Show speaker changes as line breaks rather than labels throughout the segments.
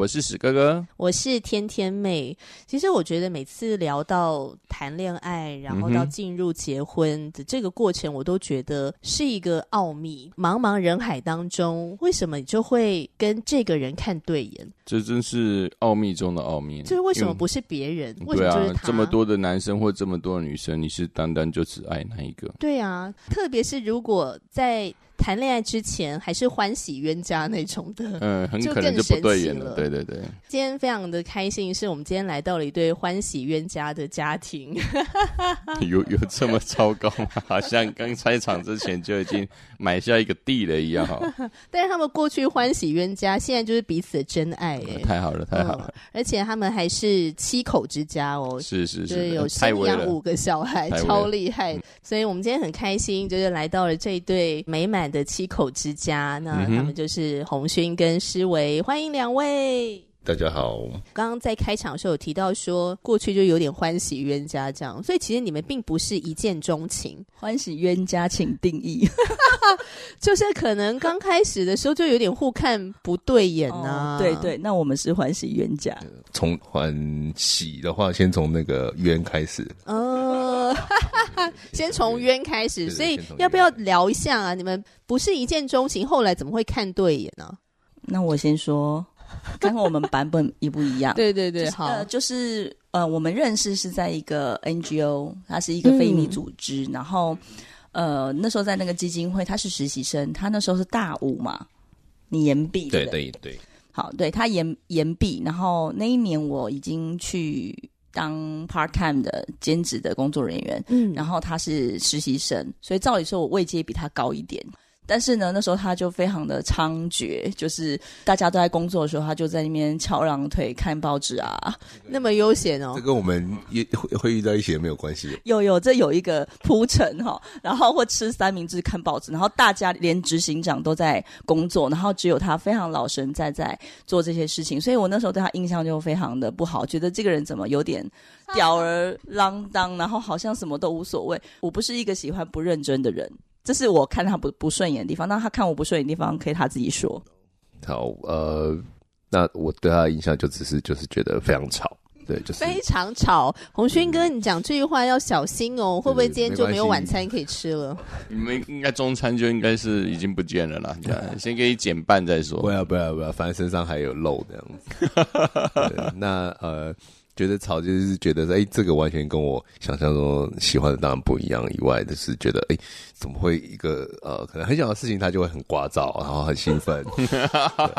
我是史哥哥，
我是天天妹。其实我觉得每次聊到谈恋爱，然后到进入结婚的这个过程，我都觉得是一个奥秘。茫茫人海当中，为什么你就会跟这个人看对眼？
这真是奥秘中的奥秘。
就是为什么不是别人？
为什么
就是他？
啊，这么多的男生或这么多的女生，你是单单就只爱那一个？
对啊，特别是如果在。谈恋爱之前还是欢喜冤家那种的，
嗯，很可能就不对眼了。对对对，
今天非常的开心，是我们今天来到了一对欢喜冤家的家庭。
有有这么糟糕吗？好像刚开场之前就已经买下一个地了一样。
但是他们过去欢喜冤家，现在就是彼此的真爱。哎，
太好了，太好了，嗯！
而且他们还是七口之家哦，
是是是，
就是有生养五个小孩，超厉害，嗯。所以我们今天很开心，就是来到了这一对美满的七口之家，那他们就是洪勋跟施维，欢迎两位。
大家好。
刚刚在开场的时候有提到说，过去就有点欢喜冤家这样，所以其实你们并不是一见钟情。
欢喜冤家，请定义。
就是可能刚开始的时候就有点互看不对眼啊。
哦、对对，那我们是欢喜冤家。
从欢喜的话，先从那个冤开始。
哦，先从冤开始，所以要不要聊一下啊？你们不是一见钟情，后来怎么会看对眼呢、啊？
那我先说。看看我们版本一不一样？
对对对，
就是、
好，
呃，就是呃，我们认识是在一个 NGO，它是一个非营利组织、嗯，然后呃，那时候在那个基金会，他是实习生，他那时候是大五嘛，你研毕，
对对对，
好，对他研研毕，然后那一年我已经去当 part time 的兼职的工作人员，嗯，然后他是实习生，所以照理说我位阶比他高一点。但是呢，那时候他就非常的猖獗，就是大家都在工作的时候，他就在那边翘二郎腿看报纸啊，
那么悠闲哦。
这跟我们也会会遇到一些没有关系。
有有，这有一个铺陈哈，然后或吃三明治看报纸，然后大家连执行长都在工作，然后只有他非常老神在在做这些事情，所以我那时候对他印象就非常的不好，觉得这个人怎么有点吊儿郎当，然后好像什么都无所谓。我不是一个喜欢不认真的人。这是我看他不不顺眼的地方，那他看我不顺眼的地方，可以他自己说。
好，呃，那我对他的印象就只是就是觉得非常吵，对，就是
非常吵。红勋哥，你讲这句话要小心哦，会不会今天就没有晚餐可以吃了？
你们应该中餐就应该是已经不见了啦，先给你减半再说。
不要不要不要，反正身上还有肉这样子。那呃。觉得吵就是觉得，哎、欸，这个完全跟我想象中喜欢的当然不一样。以外就是觉得，哎、欸，怎么会一个呃，可能很小的事情他就会很聒噪，然后很兴奋，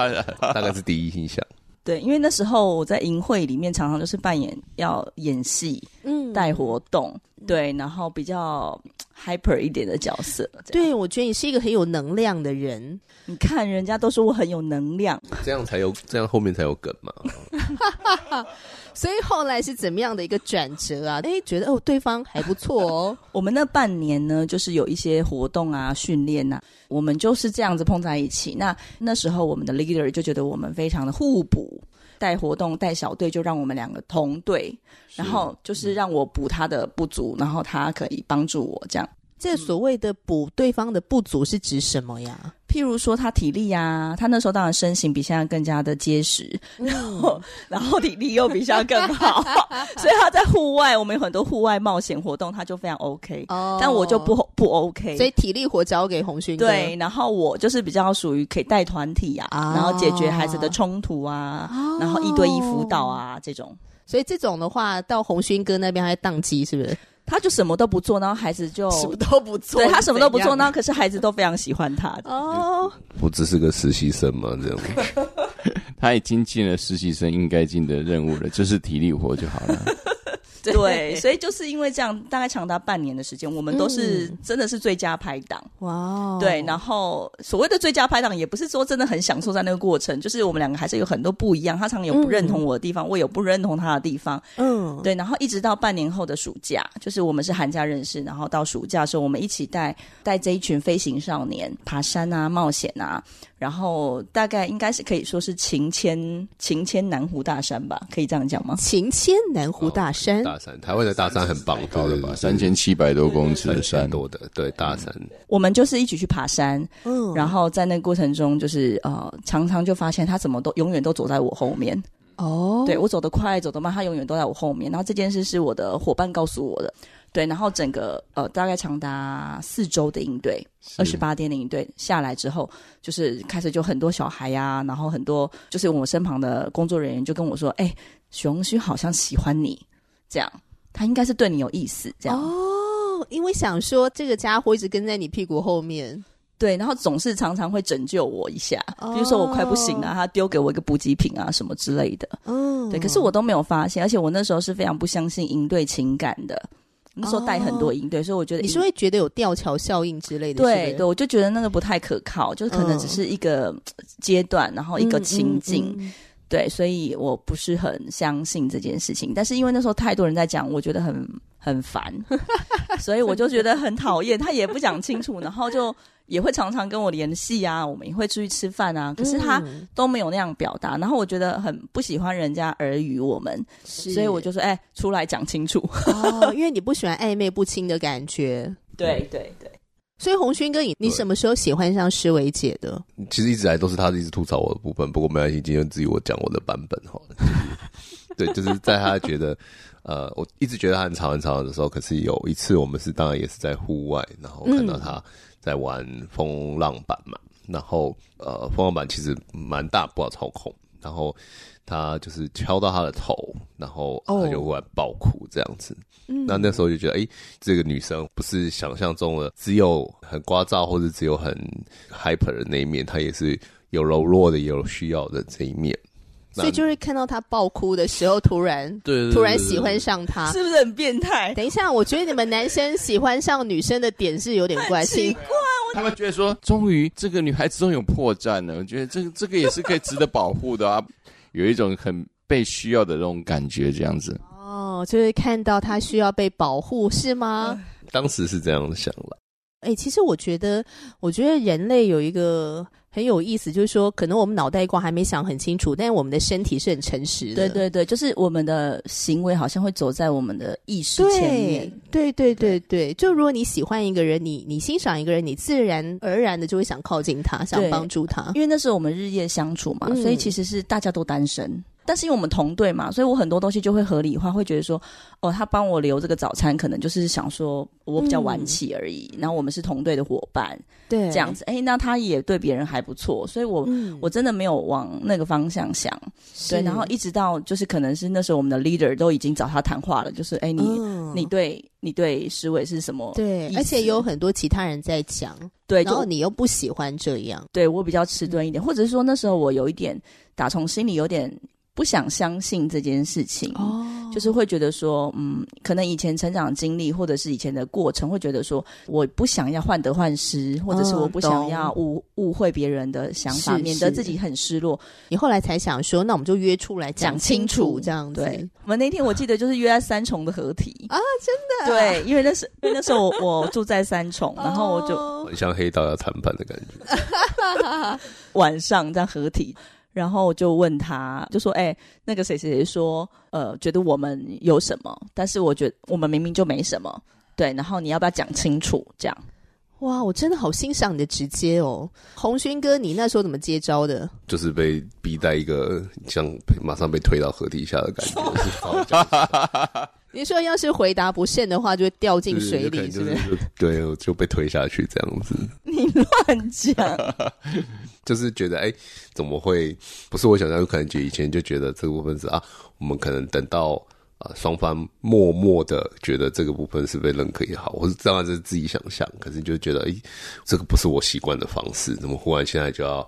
大概是第一印象。
对，因为那时候我在营会里面常常就是扮演要演戏，嗯，带活动，对，然后比较 hyper 一点的角色。
对，我觉得你是一个很有能量的人。
你看人家都说我很有能量，
这样才有，这样后面才有梗嘛。
所以后来是怎么样的一个转折啊？哎，觉得哦，对方还不错哦。
我们那半年呢，就是有一些活动啊、训练呐，我们就是这样子碰在一起。那那时候我们的 leader 就觉得我们非常的互补，带活动、带小队，就让我们两个同队，然后就是让我补他的不足，然后他可以帮助我这样。
这所谓的补对方的不足是指什么呀？
譬如说他体力呀、啊，他那时候当然身形比现在更加的结实，然后然后体力又比现在更好，所以他在户外，我们有很多户外冒险活动，他就非常 OK。哦，但我就不不 OK，
所以体力活交给红勋。
对，然后我就是比较属于可以带团体啊、哦，然后解决孩子的冲突啊，哦、然后一对一辅导啊这种。
所以这种的话，到红勋哥那边还宕机是不是？
他就什么都不做，然后孩子就
什么都不做。
对，他什么都不做，然后可是孩子都非常喜欢他。
哦，
不只是个实习生嘛？这样，
他已经尽了实习生应该尽的任务了，就是体力活就好了。
对，所以就是因为这样，大概长达半年的时间，我们都是真的是最佳拍档。哇、哦，对，然后所谓的最佳拍档，也不是说真的很享受在那个过程，就是我们两个还是有很多不一样，他常常有不认同我的地方，嗯、我有不认同他的地方。嗯，对，然后一直到半年后的暑假，就是我们是寒假认识，然后到暑假的时候，我们一起带带这一群飞行少年爬山啊、冒险啊。然后大概应该是可以说是情牵情牵南湖大山吧，可以这样讲吗？
情牵南湖大山，
哦、大山，台湾的大山很棒，高的吧？
三千七百多公尺的山，
多的，对，大山。
我们就是一起去爬山，嗯，然后在那个过程中，就是呃，常常就发现他怎么都永远都走在我后面，哦，对，我走得快，走得慢，他永远都在我后面。然后这件事是我的伙伴告诉我的。对，然后整个呃大概长达四周的应对，二十八天的应对下来之后，就是开始就很多小孩呀、啊，然后很多就是我们身旁的工作人员就跟我说：“哎，许荣勋好像喜欢你，这样他应该是对你有意思。”这样
哦，因为想说这个家伙一直跟在你屁股后面，
对，然后总是常常会拯救我一下，比如说我快不行了，他丢给我一个补给品啊什么之类的。嗯，对，可是我都没有发现，而且我那时候是非常不相信应对情感的。那时候带很多营队，所以我觉得
你是会觉得有吊桥效应之类的。
对对，我就觉得那个不太可靠，就是可能只是一个阶段，然后一个情境。对，所以我不是很相信这件事情。但是因为那时候太多人在讲，我觉得很很烦，所以我就觉得很讨厌。他也不讲清楚，然后就。也会常常跟我联系啊，我们也会出去吃饭啊，可是他都没有那样表达，嗯、然后我觉得很不喜欢人家耳语我们，所以我就说，哎、欸，出来讲清楚。
哦，因为你不喜欢暧昧不清的感觉。
对对对，
所以红勋哥，你你什么时候喜欢上诗维姐的？
其实一直来都是他一直吐槽我的部分，不过没关系，今天至于我讲我的版本好了。对，就是在他觉得，呃，我一直觉得他很吵很吵的时候，可是有一次我们是当然也是在户外，然后看到他。嗯在玩风浪板嘛，然后呃，风浪板其实蛮大，不好操控。然后他就是敲到他的头，然后他就忽然爆哭这样子。嗯、那那时候就觉得，哎，这个女生不是想象中的只有很聒噪或者只有很 hyper 的那一面，她也是有柔弱的，也有需要的这一面。
所以就是看到他爆哭的时候，突然对，对，对，对，突然喜欢上他，
是不是很变态？
等一下，我觉得你们男生喜欢上女生的点是有点怪，
奇怪。
他们觉得说，终于这个女孩子终于有破绽了。我觉得这个这个也是可以值得保护的啊，有一种很被需要的那种感觉，这样子。
哦，就是看到他需要被保护，是吗？
当时是这样想了。
哎、欸，其实我觉得，我觉得人类有一个。很有意思，就是说，可能我们脑袋瓜还没想很清楚，但是我们的身体是很诚实的。
对对对，就是我们的行为好像会走在我们的意识前面。
对对对对对，就如果你喜欢一个人，你你欣赏一个人，你自然而然的就会想靠近他，想帮助他，
因为那时候我们日夜相处嘛，嗯、所以其实是大家都单身。但是因为我们同队嘛，所以我很多东西就会合理化，会觉得说，哦，他帮我留这个早餐，可能就是想说我比较晚起而已。嗯、然后我们是同队的伙伴，对，这样子。哎，那他也对别人还不错，所以我、嗯、我真的没有往那个方向想。对，然后一直到就是可能是那时候我们的 leader 都已经找他谈话了，就是哎，你、嗯、你对你对石伟是什么？
对，而且有很多其他人在讲，对，然后你又不喜欢这样，
对我比较迟钝一点，或者是说那时候我有一点打从心里有点。不想相信这件事情，哦，就是会觉得说，嗯，可能以前成长经历或者是以前的过程，会觉得说，我不想要患得患失，或者是我不想要误误会别人的想法，免得自己很失落。
你后来才想说，那我们就约出来讲清楚，这样子。
对，我们那天我记得就是约在三重的合体
啊，真的。
对，因为那是因为那时候我我住在三重，然后我就
很像黑道要谈判的感觉，
晚上这样合体。然后我就问他，就说：“哎、欸，那个谁谁谁说，呃，觉得我们有什么？但是我觉得我们明明就没什么，对。然后你要不要讲清楚？这样？
哇，我真的好欣赏你的直接哦，红勋哥，你那时候怎么接招的？
就是被逼在一个像马上被推到河底下的感觉。
你说要是回答不慎的话，就会掉进水里，是不是？
对，就被推下去这样子。
你乱讲。”
就是觉得，哎、欸，怎么会不是我想象？有可能就以前就觉得这个部分是啊，我们可能等到啊双方默默的觉得这个部分是被认可也好，或是当然这是自己想象，可是就觉得，哎、欸，这个不是我习惯的方式，怎么忽然现在就要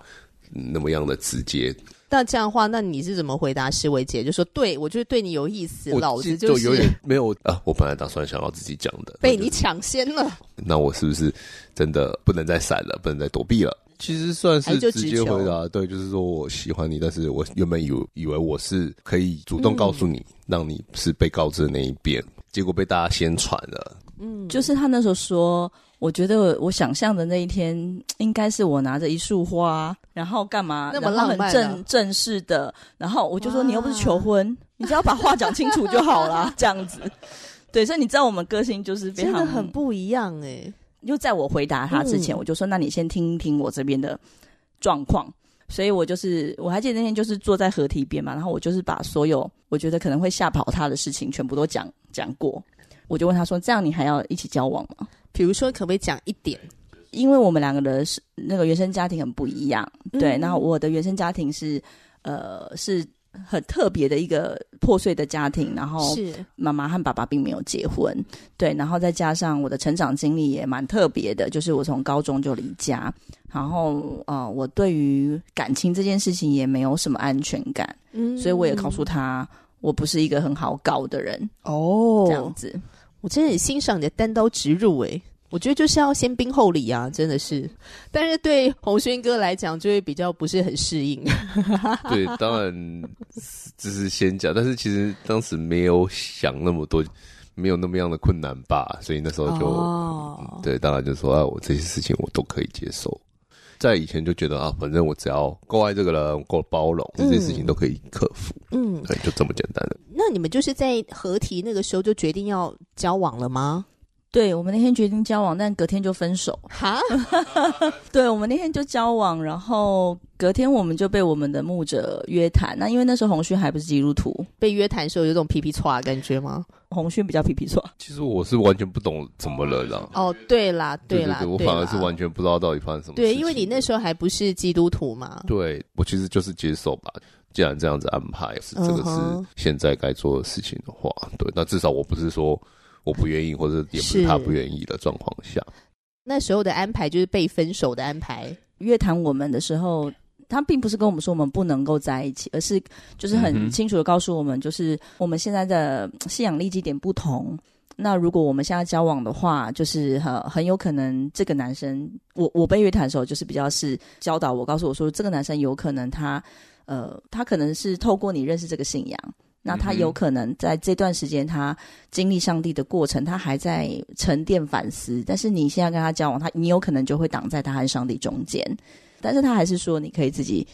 那么样的直接？
那这样的话，那你是怎么回答诗薇姐？就说对我就是对你有意思，老子
就有点 没有啊。我本来打算想要自己讲的，
被你抢先了。
那我是不是真的不能再闪了，不能再躲避了？其实算是直接回答，对，就是说我喜欢你，但是我原本以为以为我是可以主动告诉你，嗯、让你是被告知的那一边，结果被大家先传了。
嗯，就是他那时候说。我觉得我想象的那一天，应该是我拿着一束花，然后干嘛？
那么浪漫，
很正正式的。然后我就说：“你又不是求婚，你只要把话讲清楚就好了。”这样子，对。所以你知道我们个性就是非常
真的很不一样哎、欸。
就在我回答他之前，嗯、我就说：“那你先听一听我这边的状况。”所以我就是我还记得那天就是坐在河堤边嘛，然后我就是把所有我觉得可能会吓跑他的事情全部都讲讲过。我就问他说：“这样你还要一起交往吗？”
比如说，可不可以讲一点？
因为我们两个的是那个原生家庭很不一样，嗯、对。然后我的原生家庭是，呃，是很特别的一个破碎的家庭。然后是妈妈和爸爸并没有结婚，对。然后再加上我的成长经历也蛮特别的，就是我从高中就离家，然后呃，我对于感情这件事情也没有什么安全感，嗯，所以我也告诉他，我不是一个很好搞的人哦，这样子。
我真的很欣赏你的单刀直入诶，我觉得就是要先兵后礼啊，真的是。但是对红勋哥来讲，就会比较不是很适应。
对，当然只是先讲，但是其实当时没有想那么多，没有那么样的困难吧，所以那时候就、哦嗯、对，当然就说啊，我这些事情我都可以接受。在以前就觉得啊，反正我只要够爱这个人，够包容，这些事情都可以克服。嗯，对，就这么简单的。
那你们就是在合体那个时候就决定要交往了吗？
对，我们那天决定交往，但隔天就分手。哈，对，我们那天就交往，然后隔天我们就被我们的牧者约谈。那因为那时候红勋还不是基督徒，
被约谈的时候有这种皮皮剉感觉吗？
红勋比较皮皮剉。
其实我是完全不懂怎么了啦。
哦，对啦，对啦，
对对对，我反而是完全不知道到底发生什么事。
对，因为你那时候还不是基督徒嘛。
对，我其实就是接受吧。既然这样子安排，是这个是现在该做的事情的话，对，那至少我不是说。我不愿意，或者也不是他不愿意的状况下，
那时候的安排就是被分手的安排。
约谈我们的时候，他并不是跟我们说我们不能够在一起，而是就是很清楚的告诉我们，就是我们现在的信仰立基点不同。那如果我们现在交往的话，就是很很有可能这个男生，我我被约谈的时候，就是比较是教导我，告诉我说，这个男生有可能他呃，他可能是透过你认识这个信仰。那他有可能在这段时间，他经历上帝的过程，他还在沉淀反思。但是你现在跟他交往，他你有可能就会挡在他和上帝中间。但是他还是说你可以自己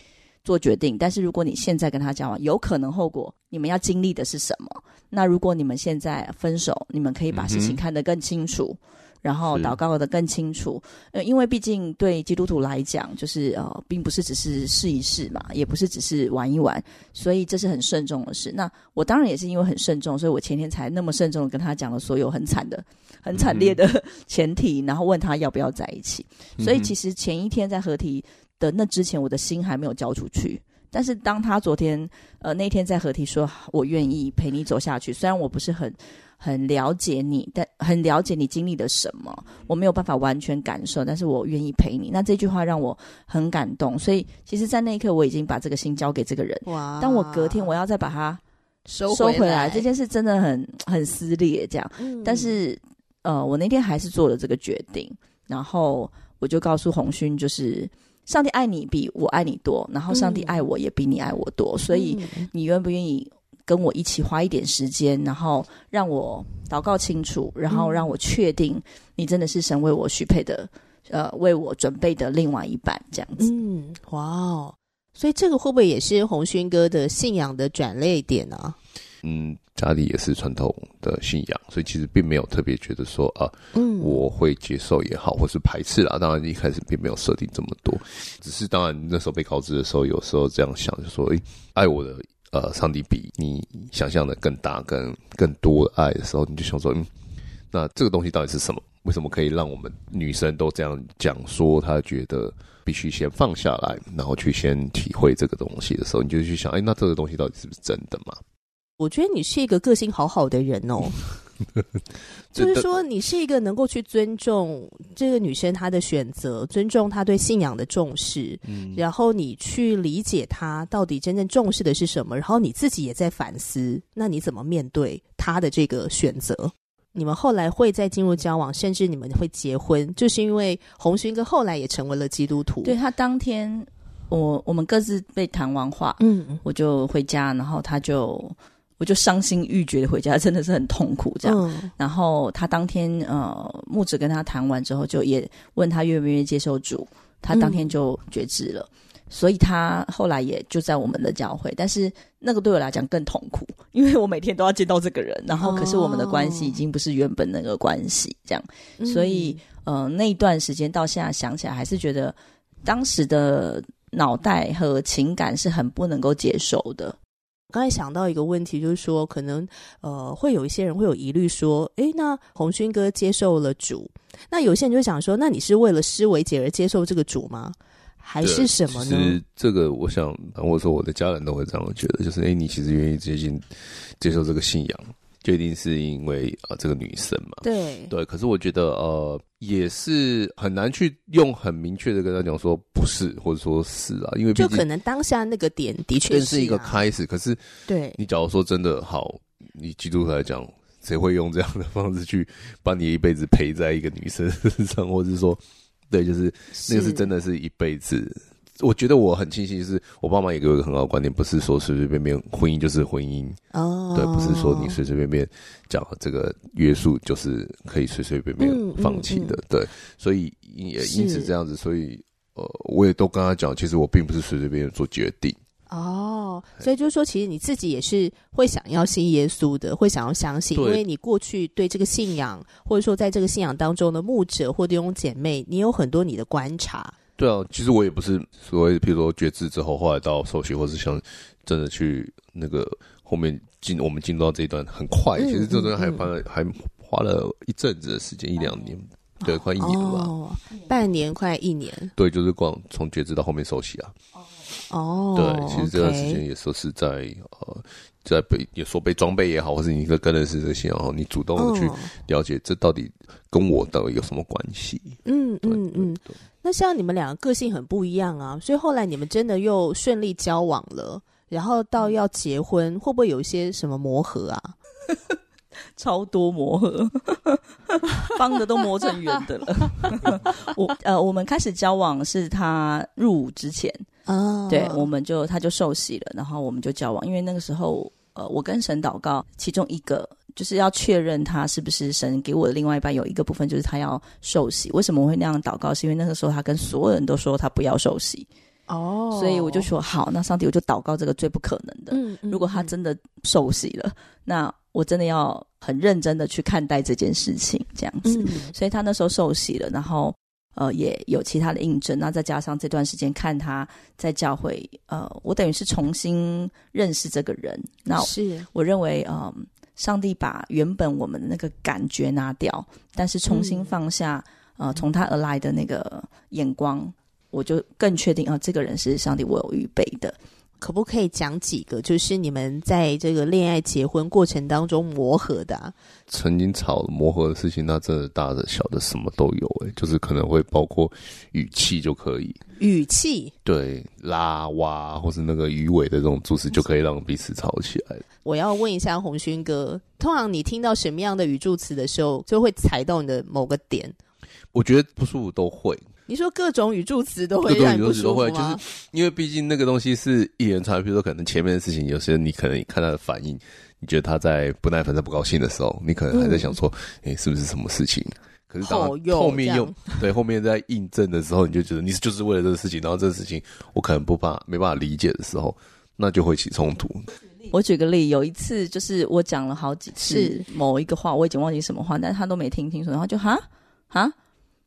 做决定。但是如果你现在跟他交往，有可能后果你们要经历的是什么？那如果你们现在分手，你们可以把事情看得更清楚。然后祷告的更清楚，呃，因为毕竟对基督徒来讲，就是呃，并不是只是试一试嘛，也不是只是玩一玩，所以这是很慎重的事。那我当然也是因为很慎重，所以我前天才那么慎重的跟他讲了所有很惨的、很惨烈的 前提，然后问他要不要在一起。所以其实前一天在合体的那之前，我的心还没有交出去。但是当他昨天呃那天在合体说我愿意陪你走下去，虽然我不是很。很了解你，但很了解你经历的什么，我没有办法完全感受，但是我愿意陪你。那这句话让我很感动，所以其实，在那一刻，我已经把这个心交给这个人。哇！但我隔天我要再把它收收回来，这件事真的很很撕裂，这样。嗯。但是，呃，我那天还是做了这个决定，然后我就告诉红勋，就是上帝爱你比我爱你多，然后上帝爱我也比你爱我多，嗯。所以你愿不愿意？跟我一起花一点时间，然后让我祷告清楚，然后让我确定你真的是神为我许配的，呃，为我准备的另外一半这样子。
嗯，哇哦，所以这个会不会也是红勋哥的信仰的转捩点呢？啊？
嗯，家里也是传统的信仰，所以其实并没有特别觉得说啊，嗯，我会接受也好，或是排斥啦。当然一开始并没有设定这么多，只是当然那时候被告知的时候，有时候这样想，就说，诶，爱我的。呃，上帝比你想象的更大、更更多的爱的时候，你就想说，嗯，那这个东西到底是什么？为什么可以让我们女生都这样讲说？她觉得必须先放下来，然后去先体会这个东西的时候，你就去想，哎，那这个东西到底是不是真的嘛？
我觉得你是一个个性好好的人哦。就是说，你是一个能够去尊重这个女生她的选择，尊重她对信仰的重视，嗯，然后你去理解她到底真正重视的是什么，然后你自己也在反思，那你怎么面对她的这个选择？你们后来会再进入交往，甚至你们会结婚，就是因为红勋哥后来也成为了基督徒。
对，他当天，我我们各自被谈完话，嗯，我就回家，然后他就我就伤心欲绝的回家，真的是很痛苦这样。嗯、然后他当天呃，木子跟他谈完之后，就也问他愿不愿意接受主，他当天就决志了。嗯所以他后来也就在我们的教会，但是那个对我来讲更痛苦，因为我每天都要见到这个人，然后可是我们的关系已经不是原本那个关系，这样，哦、所以呃那一段时间到现在想起来，还是觉得当时的脑袋和情感是很不能够接受的。
我刚才想到一个问题，就是说可能呃会有一些人会有疑虑说，诶，那红勋哥接受了主，那有些人就想说，那你是为了施维杰而接受这个主吗？还是什么呢？
其实这个，我想，或者说我的家人都会这样觉得，就是，诶，你其实愿意接近、接受这个信仰，就一定是因为啊、呃，这个女生嘛。
对
对。可是我觉得，呃，也是很难去用很明确的跟他讲说不是，或者说是啊，因为
就可能当下那个点的确是、啊、
是一个开始。可是，对你假如说真的好，你基督徒来讲，谁会用这样的方式去把你一辈子陪在一个女生身上，或者是说？对，就是那个是真的是一辈子。是我觉得我很庆幸，就是我爸妈也给我一个很好的观念，不是说随随便便婚姻就是婚姻哦，对，不是说你随随便便讲这个约束就是可以随随便便放弃的，嗯嗯嗯、对。所以也因此这样子，所以呃，我也都跟他讲，其实我并不是随随便便做决定。
哦，所以就是说，其实你自己也是会想要信耶稣的，会想要相信，因为你过去对这个信仰，或者说在这个信仰当中的牧者或弟兄姐妹，你有很多你的观察。
对啊，其实我也不是所谓，譬如说觉知之后，后来到受洗，或是想真的去那个后面进，我们进入到这一段很快，嗯、其实这段还花了、嗯、还花了一阵子的时间，一两年，对，快一年了吧？
哦，半年快一年。
对，就是光从觉知到后面熟悉啊。
哦，
对，其实这段时间也说是在 okay 呃，在被也说被装备也好，或是你个跟人是这些，然后你主动的去了解这到底跟我到底有什么关系？
嗯嗯嗯。那像你们两个个性很不一样啊，所以后来你们真的又顺利交往了，然后到要结婚，会不会有一些什么磨合啊？
超多磨合，方的都磨成圆的了。我呃，我们开始交往是他入伍之前。哦，对，我们就他就受洗了，然后我们就交往。因为那个时候，呃，我跟神祷告，其中一个就是要确认他是不是神给我的另外一半，有一个部分就是他要受洗。为什么我会那样祷告？是因为那个时候他跟所有人都说他不要受洗。哦，所以我就说好，那上帝我就祷告这个最不可能的。嗯，嗯，如果他真的受洗了，那我真的要很认真的去看待这件事情，这样子。嗯，所以他那时候受洗了，然后。呃，也有其他的印证，那再加上这段时间看他在教会，呃，我等于是重新认识这个人。那是我认为，嗯、呃，上帝把原本我们的那个感觉拿掉，但是重新放下，嗯、呃，从他而来的那个眼光，我就更确定啊、呃，这个人是上帝我有预备的。
可不可以讲几个，就是你们在这个恋爱、结婚过程当中磨合的、啊？
曾经吵磨合的事情，那真的大的、小的什么都有、欸。哎，就是可能会包括语气就可以，
语气
对拉哇，或是那个鱼尾的这种助词，就可以让彼此吵起来。
我要问一下红勋哥，通常你听到什么样的语助词的时候，就会踩到你的某个点？
我觉得不舒服都会。
你说各种语助词都会让你不舒服吗？
就是因为毕竟那个东西是一连串，比如说可能前面的事情，有些人你可能看他的反应，你觉得他在不耐烦、在不高兴的时候，你可能还在想说，哎、嗯欸，是不是什么事情？可是当后面又对后面在印证的时候，你就觉得你就是为了这个事情，然后这个事情我可能不怕没办法理解的时候，那就会起冲突。
我举个例，有一次就是我讲了好几次某一个话，我已经忘记什么话，但是他都没听清楚，然后就哈哈。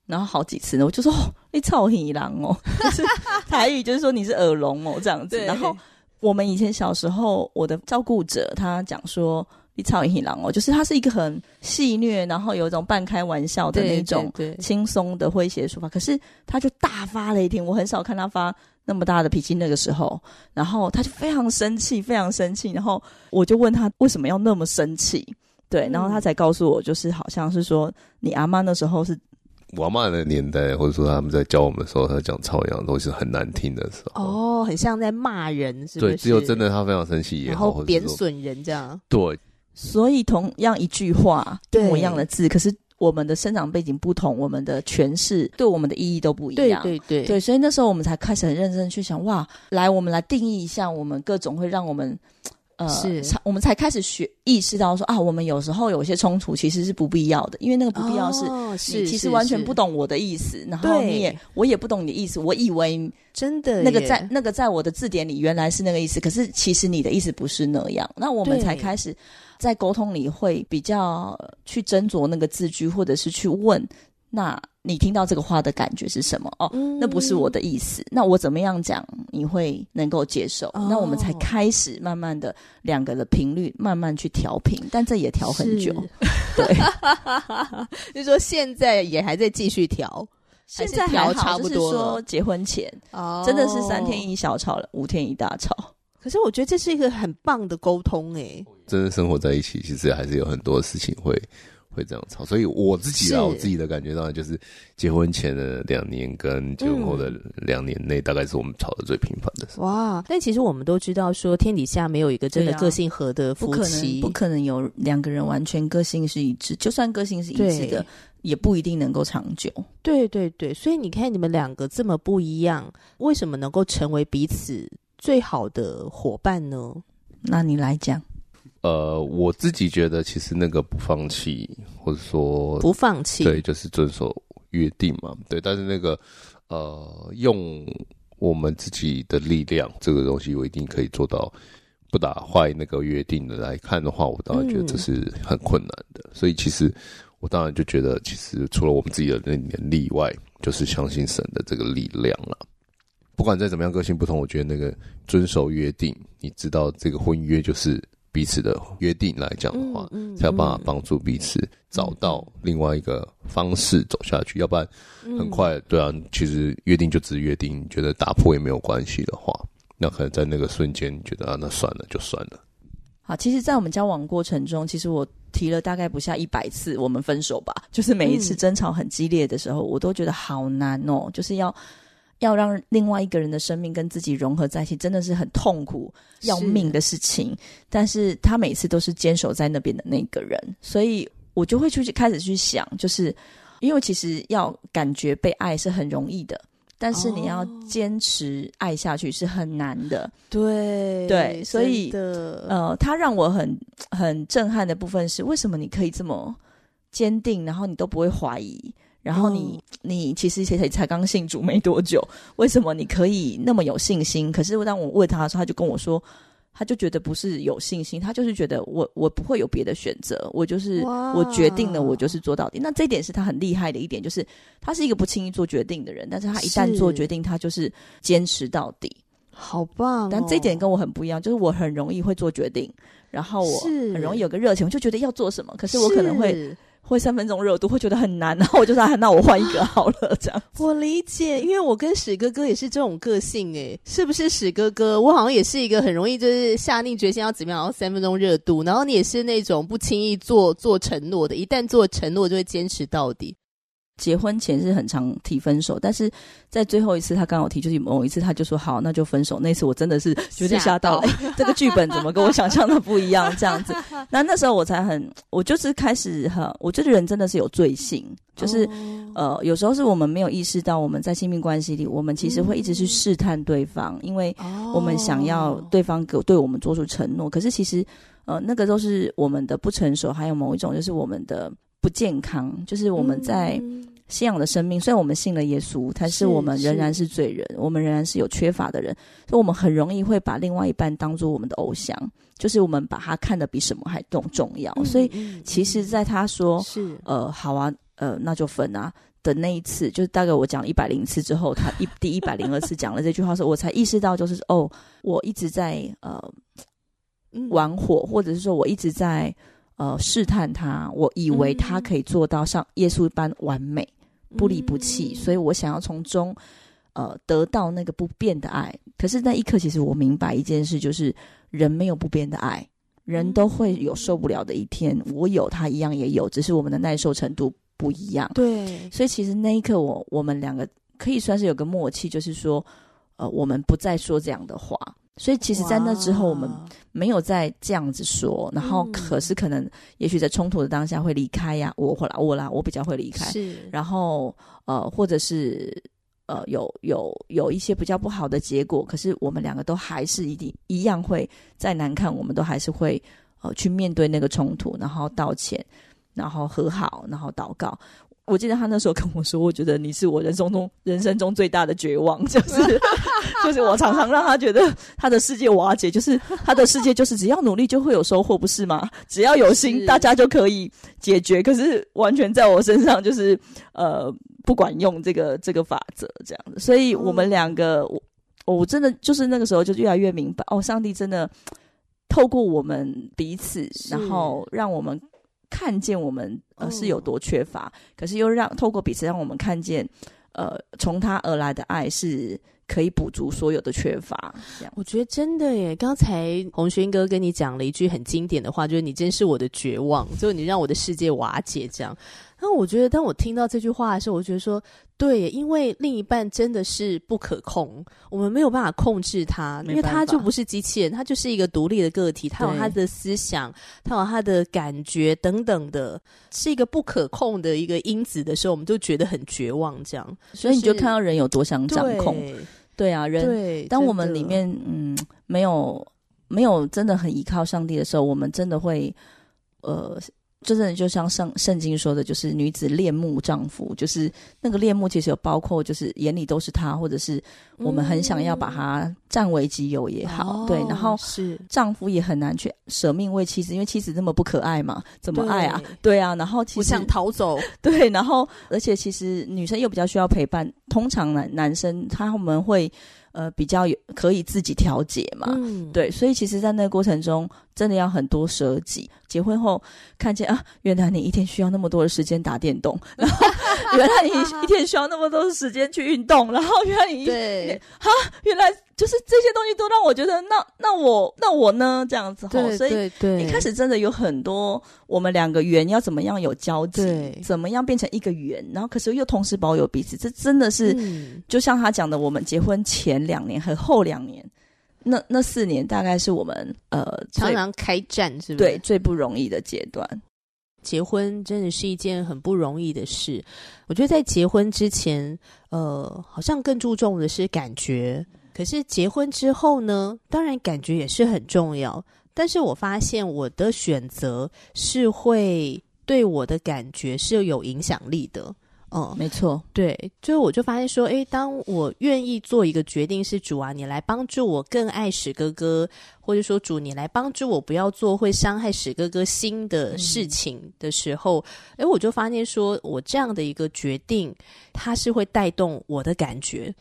然后好几次呢，我就说、哦、你臭耳狼哦，就是 台语就是说你是耳聋哦这样子。然后我们以前小时候，我的照顾者他讲说你臭耳狼哦，就是他是一个很戏谑，然后有一种半开玩笑的那种轻松的诙谐的说法。可是他就大发雷霆，我很少看他发那么大的脾气那个时候。然后他就非常生气，非常生气。然后我就问他为什么要那么生气？对，然后他才告诉我，就是好像是说你阿妈那时候是。
我阿嬷的年代，或者说他们在教我们的时候，他讲超阳都是很难听的时候。
哦，很像在骂人，是不是？
对，只有真的他非常生气也好，
然后贬损人这样。
对，
所以同样一句话，一模一样的字，可是我们的生长背景不同，我们的诠释对我们的意义都不一样。
对对对
对，所以那时候我们才开始很认真去想，哇，来，我们来定义一下，我们各种会让我们。呃，是，我们才开始学意识到说啊，我们有时候有些冲突其实是不必要的，因为那个不必要是，
哦、是
你其实完全不懂我的意思，然后你也我也不懂你的意思，我以为
真的
那个在那个在我的字典里原来是那个意思，可是其实你的意思不是那样，那我们才开始在沟通里会比较去斟酌那个字句，或者是去问。那你听到这个话的感觉是什么？哦，嗯、那不是我的意思。那我怎么样讲你会能够接受？哦、那我们才开始慢慢的两个的频率慢慢去调频，但这也调很久。是 对，
就是说现在也还在继续调，
现在调差不多。说结婚前哦，真的是三天一小吵了，五天一大吵。
可是我觉得这是一个很棒的沟通诶、欸，
真的生活在一起，其实还是有很多事情会。会这样吵，所以我自己啊，我自己的感觉当然就是结婚前的两年跟结婚后的两年内，大概是我们吵得最频繁的时候。
哇！但其实我们都知道，说天底下没有一个真的个性合的夫妻，
啊、不可能，不可能有两个人完全个性是一致。就算个性是一致的，也不一定能够长久。
对对对，所以你看你们两个这么不一样，为什么能够成为彼此最好的伙伴呢？
那你来讲。
呃，我自己觉得，其实那个不放弃，或者说
不放弃，
对，就是遵守约定嘛，对。但是那个，呃，用我们自己的力量，这个东西我一定可以做到，不打坏那个约定的来看的话，我当然觉得这是很困难的。嗯、所以其实我当然就觉得，其实除了我们自己的能力以外，就是相信神的这个力量了。不管再怎么样个性不同，我觉得那个遵守约定，你知道这个婚约就是。彼此的约定来讲的话，嗯嗯、才有办法帮助彼此找到另外一个方式走下去。嗯、要不然，很快，对啊，其实约定就只是约定，你觉得打破也没有关系的话，那可能在那个瞬间，你觉得啊，那算了，就算了。
好，其实，在我们交往过程中，其实我提了大概不下一百次我们分手吧，就是每一次争吵很激烈的时候，嗯、我都觉得好难哦，就是要。要让另外一个人的生命跟自己融合在一起，真的是很痛苦、要命的事情。是但是他每次都是坚守在那边的那个人，所以我就会出去开始去想，就是因为其实要感觉被爱是很容易的，但是你要坚持爱下去是很难的。
对
对，所以的呃，他让我很很震撼的部分是，为什么你可以这么坚定，然后你都不会怀疑？然后你、嗯、你其实才才刚信主没多久，为什么你可以那么有信心？可是当我问他的时候，他就跟我说，他就觉得不是有信心，他就是觉得我我不会有别的选择，我就是我决定了，我就是做到底。那这一点是他很厉害的一点，就是他是一个不轻易做决定的人，但是他一旦做决定，他就是坚持到底，
好棒、哦。
但这一点跟我很不一样，就是我很容易会做决定，然后我很容易有个热情，我就觉得要做什么，可是我可能会。会三分钟热度，会觉得很难，然后我就说：“那我换一个好了。”这样
我理解，因为我跟史哥哥也是这种个性诶，是不是史哥哥？我好像也是一个很容易就是下定决心要怎么样，然后三分钟热度，然后你也是那种不轻易做做承诺的，一旦做承诺就会坚持到底。
结婚前是很常提分手，但是在最后一次他刚好提，就是某一次他就说好，那就分手。那次我真的是绝对 吓到了，这个剧本怎么跟我想象的不一样？这样子，那那时候我才很，我就是开始哈，我觉得人真的是有罪性，就是、哦、呃，有时候是我们没有意识到我们在亲密关系里，我们其实会一直去试探对方，嗯、因为我们想要对方给对我们做出承诺，可是其实呃，那个都是我们的不成熟，还有某一种就是我们的。不健康，就是我们在信仰的生命。嗯、虽然我们信了耶稣，但是我们仍然是罪人，我们仍然是有缺乏的人，所以我们很容易会把另外一半当做我们的偶像，就是我们把他看得比什么还更重要。嗯、所以，其实，在他说“是呃，好啊，呃，那就分啊”的那一次，就是大概我讲了一百零次之后，他一第一百零二次讲了这句话的时候，我才意识到，就是哦，我一直在呃玩火，或者是说我一直在。呃，试探他，我以为他可以做到像耶稣一般完美，嗯、不离不弃，所以我想要从中，呃，得到那个不变的爱。可是那一刻，其实我明白一件事，就是人没有不变的爱，人都会有受不了的一天，我有，他一样也有，只是我们的耐受程度不一样。
对，
所以其实那一刻我，我我们两个可以算是有个默契，就是说，呃，我们不再说这样的话。所以其实，在那之后，我们没有再这样子说。然后，可是可能，也许在冲突的当下会离开呀。我或啦，我啦，我比较会离开。
是。然
后，呃，或者是呃，有有有一些比较不好的结果，可是我们两个都还是一定一样会再难看，我们都还是会呃去面对那个冲突，然后道歉，然后和好，然后祷告。我记得他那时候跟我说：“我觉得你是我人生中人生中最大的绝望，就是就是我常常让他觉得他的世界瓦解，就是他的世界就是只要努力就会有收获，不是吗？只要有心，大家就可以解决。可是完全在我身上就是呃不管用这个这个法则这样子，所以我们两个我我真的就是那个时候就越来越明白哦，上帝真的透过我们彼此，然后让我们。”看见我们呃是有多缺乏，哦、可是又让透过彼此让我们看见，呃，从他而来的爱是可以补足所有的缺乏。这样，
我觉得真的耶。刚才红勋哥跟你讲了一句很经典的话，就是你真是我的绝望，就是你让我的世界瓦解。这样。那我觉得，当我听到这句话的时候，我觉得说，对，因为另一半真的是不可控，我们没有办法控制他，因为他就不是机器人，他就是一个独立的个体，他有他的思想，他有他的感觉等等的，是一个不可控的一个因子的时候，我们就觉得很绝望。这样，
所以你就看到人有多想掌控，对，对啊，人，对，当我们里面嗯没有没有真的很依靠上帝的时候，我们真的会呃。真的就像圣圣经说的，就是女子恋慕丈夫，就是那个恋慕其实有包括，就是眼里都是他，或者是我们很想要把他占为己有也好，嗯、对。然后是丈夫也很难去舍命为妻子，因为妻子那么不可爱嘛，怎么爱啊？对，对啊。然后其实
我想逃走，
对。然后而且其实女生又比较需要陪伴，通常男男生他们会。呃，比较有可以自己调节嘛，嗯，对，所以其实，在那个过程中，真的要很多舍己。结婚后看见啊，原来你一天需要那么多的时间打电动，然后原来你一天需要那么多的时间去运动，然后原来你对，哈，原来。就是这些东西都让我觉得，那那我那我呢？这样子，哈，所以一开始真的有很多我们两个圆要怎么样有交集，怎么样变成一个圆，然后可是又同时保有彼此，这真的是，嗯、就像他讲的，我们结婚前两年和后两年，那那四年大概是我们呃
常常开战，是不是？
对，最不容易的阶段。
结婚真的是一件很不容易的事。我觉得在结婚之前，呃，好像更注重的是感觉。可是结婚之后呢，当然感觉也是很重要。但是我发现我的选择是会对我的感觉是有影响力的。嗯，
没错，
对，就我就发现说，诶，当我愿意做一个决定，是主啊，你来帮助我更爱史哥哥，或者说主你来帮助我不要做会伤害史哥哥心的事情的时候，诶，我就发现说我这样的一个决定，它是会带动我的感觉。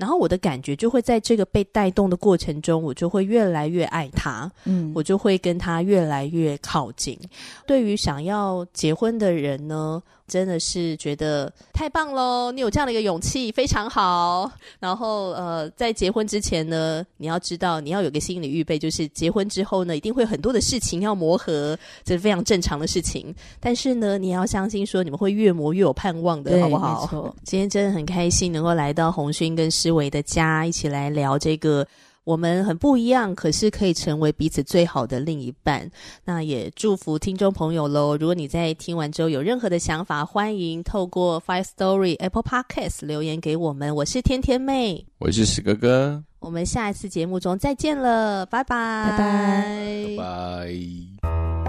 然后我的感觉就会在这个被带动的过程中，我就会越来越爱他，嗯，我就会跟他越来越靠近。对于想要结婚的人呢，真的是觉得太棒喽！你有这样的一个勇气，非常好。然后呃，在结婚之前呢，你要知道你要有个心理预备，就是结婚之后呢，一定会很多的事情要磨合，这是非常正常的事情。但是呢，你要相信说你们会越磨越有盼望的，好不好？今天真的很开心能够来到红勋跟思维的家，一起来聊这个。我们很不一样，可是可以成为彼此最好的另一半。那也祝福听众朋友喽！如果你在听完之后有任何的想法，欢迎透过 Five Story Apple Podcast 留言给我们。我是天天妹，
我是史哥哥。
我们下一次节目中再见了，拜拜，
拜拜，
拜拜。